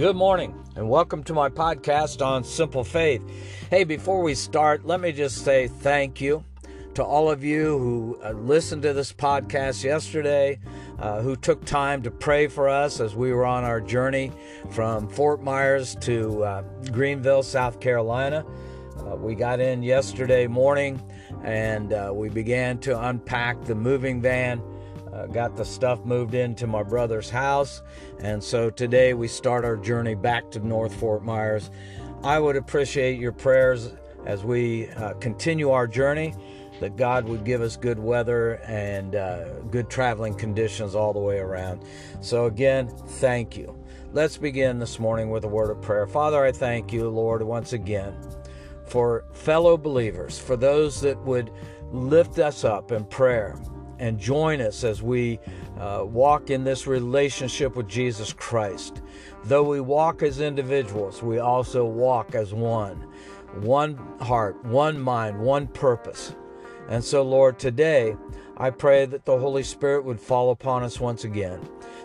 Good morning, and welcome to my podcast on simple faith. Hey, before we start, let me just say thank you to all of you who uh, listened to this podcast yesterday, uh, who took time to pray for us as we were on our journey from Fort Myers to uh, Greenville, South Carolina. Uh, we got in yesterday morning and uh, we began to unpack the moving van. Uh, got the stuff moved into my brother's house, and so today we start our journey back to North Fort Myers. I would appreciate your prayers as we uh, continue our journey, that God would give us good weather and uh, good traveling conditions all the way around. So, again, thank you. Let's begin this morning with a word of prayer. Father, I thank you, Lord, once again for fellow believers, for those that would lift us up in prayer and join us as we uh, walk in this relationship with Jesus Christ. Though we walk as individuals, we also walk as one. One heart, one mind, one purpose. And so, Lord, today I pray that the Holy Spirit would fall upon us once again,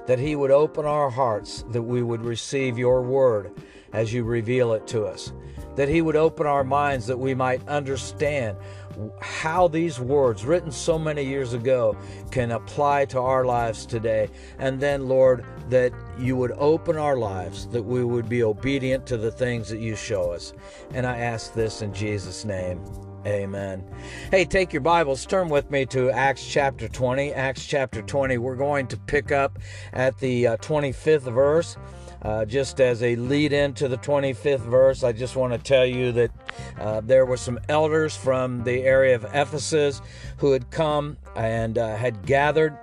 that He would open our hearts, that we would receive your word as you reveal it to us, that He would open our minds that we might understand how these words, written so many years ago, can apply to our lives today. And then, Lord, that you would open our lives, that we would be obedient to the things that you show us. And I ask this in Jesus' name. Amen. Hey, take your Bibles, turn with me to Acts chapter 20. Acts chapter 20, we're going to pick up at the uh, 25th verse. Uh, just as a lead in to the 25th verse, I just want to tell you that uh, there were some elders from the area of Ephesus who had come and uh, had gathered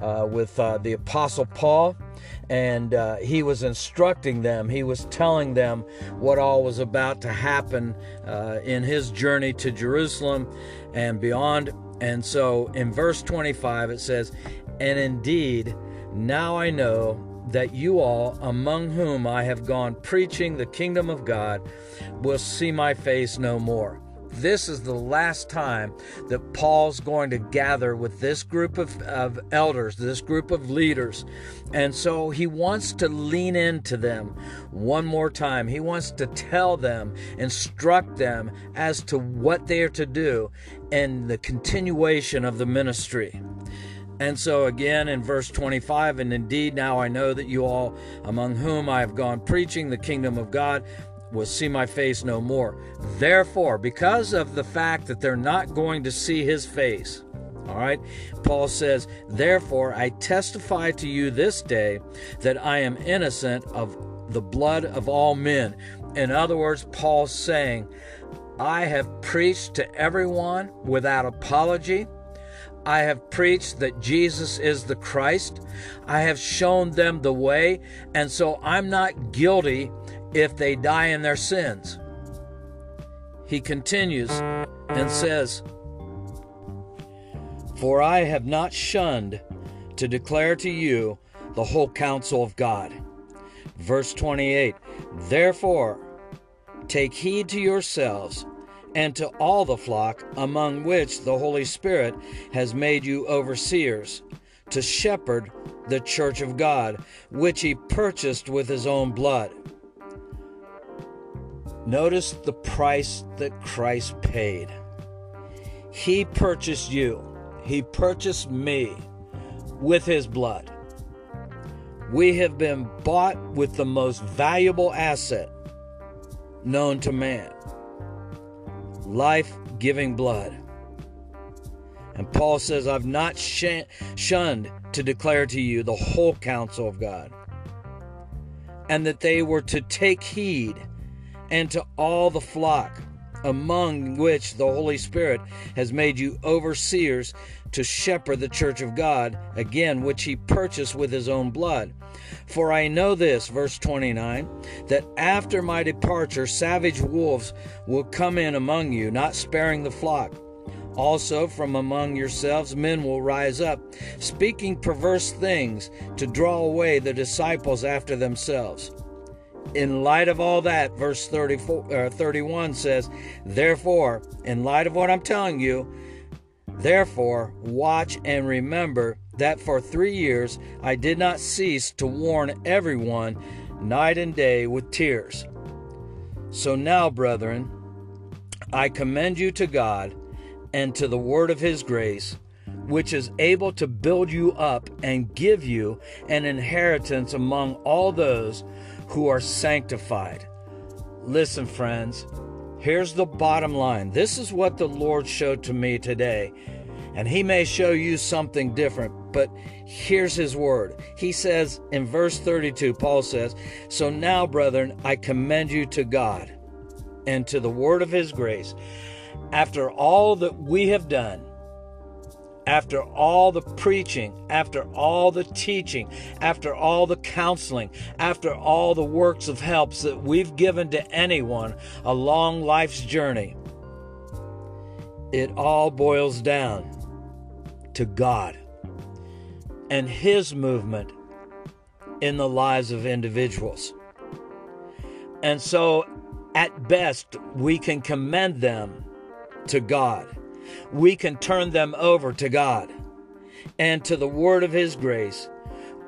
uh, with uh, the Apostle Paul, and uh, he was instructing them, he was telling them what all was about to happen in his journey to Jerusalem and beyond. And so in verse 25, it says, And indeed, now I know that you all, among whom I have gone preaching the kingdom of God, will see my face no more. This is the last time that Paul's going to gather with this group of, of elders, this group of leaders. And so he wants to lean into them one more time. He wants to tell them, instruct them as to what they are to do in the continuation of the ministry. And so, again, in verse 25, and indeed now I know that you all, among whom I have gone preaching the kingdom of God, will see my face no more. Therefore, because of the fact that they're not going to see his face, all right, Paul says, Therefore, I testify to you this day that I am innocent of the blood of all men. In other words, Paul's saying, I have preached to everyone without apology. I have preached that Jesus is the Christ. I have shown them the way, and so I'm not guilty if they die in their sins. He continues and says, For I have not shunned to declare to you the whole counsel of God. Verse 28 Therefore, take heed to yourselves and to all the flock among which the Holy Spirit has made you overseers, to shepherd the church of God, which he purchased with his own blood. Notice the price that Christ paid. He purchased you, he purchased me with his blood. We have been bought with the most valuable asset known to man life giving blood. And Paul says, I've not shunned to declare to you the whole counsel of God, and that they were to take heed and to all the flock among which the Holy Spirit has made you overseers to shepherd the church of God, again, which he purchased with his own blood. For I know this, verse 29, that after my departure, savage wolves will come in among you, not sparing the flock. Also, from among yourselves, men will rise up, speaking perverse things to draw away the disciples after themselves. In light of all that, verse 34, uh, 31 says, Therefore, in light of what I'm telling you, therefore, watch and remember that for three years I did not cease to warn everyone night and day with tears. So now, brethren, I commend you to God and to the word of his grace, which is able to build you up and give you an inheritance among all those who are sanctified. Listen, friends, here's the bottom line. This is what the Lord showed to me today. And he may show you something different, but here's his word. He says in verse 32, Paul says, So now, brethren, I commend you to God and to the word of his grace. After all that we have done, after all the preaching, after all the teaching, after all the counseling, after all the works of helps that we've given to anyone along life's journey, it all boils down to God and His movement in the lives of individuals. And so, at best, we can commend them to God. We can turn them over to God and to the word of His grace,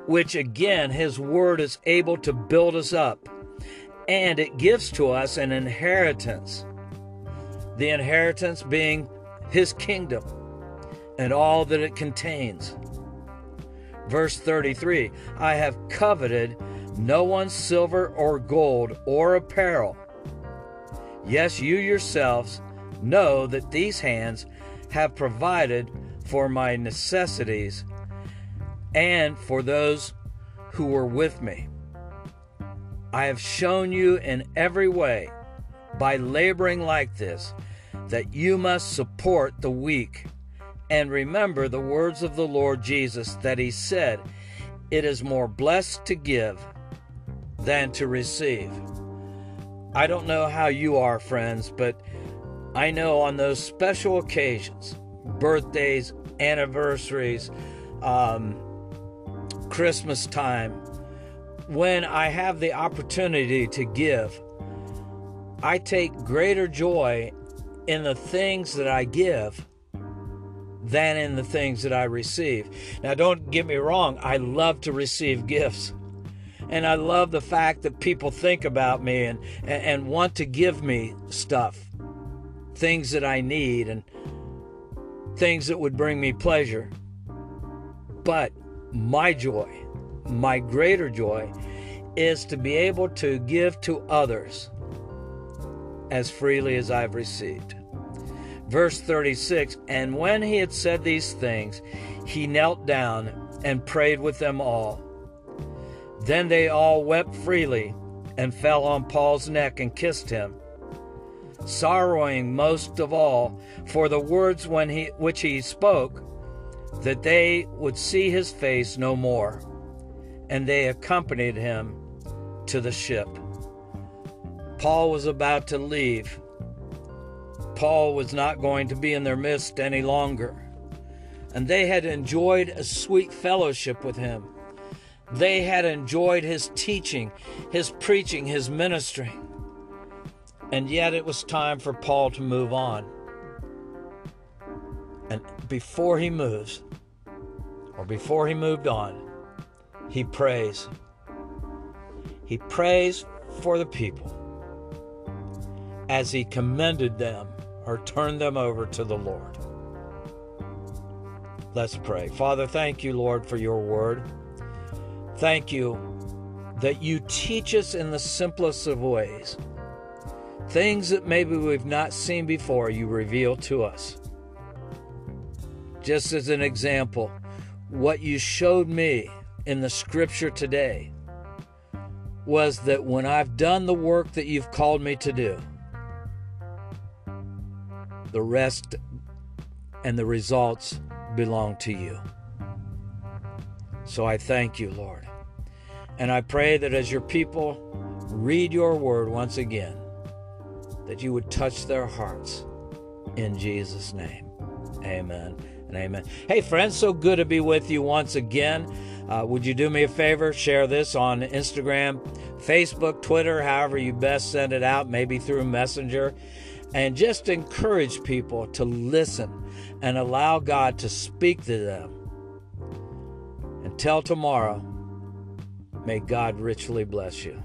which again, His word is able to build us up and it gives to us an inheritance. The inheritance being His kingdom and all that it contains. Verse 33 I have coveted no one's silver or gold or apparel. Yes, you yourselves know that these hands have provided for my necessities and for those who were with me. I have shown you in every way, by laboring like this, that you must support the weak. And remember the words of the Lord Jesus that he said, It is more blessed to give than to receive. I don't know how you are, friends, but I know on those special occasions, birthdays, anniversaries, um, Christmas time, when I have the opportunity to give, I take greater joy in the things that I give than in the things that I receive. Now, don't get me wrong, I love to receive gifts. And I love the fact that people think about me and, and, and want to give me stuff things that I need and things that would bring me pleasure. But my joy, my greater joy, is to be able to give to others as freely as I've received. Verse 36 And when he had said these things, he knelt down and prayed with them all. Then they all wept freely and fell on Paul's neck and kissed him sorrowing most of all for the words when he, which he spoke, that they would see his face no more. And they accompanied him to the ship. Paul was about to leave. Paul was not going to be in their midst any longer. And they had enjoyed a sweet fellowship with him. They had enjoyed his teaching, his preaching, his ministry. And yet it was time for Paul to move on. And before he moves, or before he moved on, he prays. He prays for the people as he commended them or turned them over to the Lord. Let's pray. Father, thank you, Lord, for your word. Thank you that you teach us in the simplest of ways Things that maybe we've not seen before, you reveal to us. Just as an example, what you showed me in the scripture today was that when I've done the work that you've called me to do, the rest and the results belong to you. So I thank you, Lord. And I pray that as your people read your word once again, that you would touch their hearts. In Jesus' name, amen and amen. Hey, friends, so good to be with you once again. Uh, would you do me a favor? Share this on Instagram, Facebook, Twitter, however you best send it out, maybe through Messenger. And just encourage people to listen and allow God to speak to them. Until tomorrow, may God richly bless you.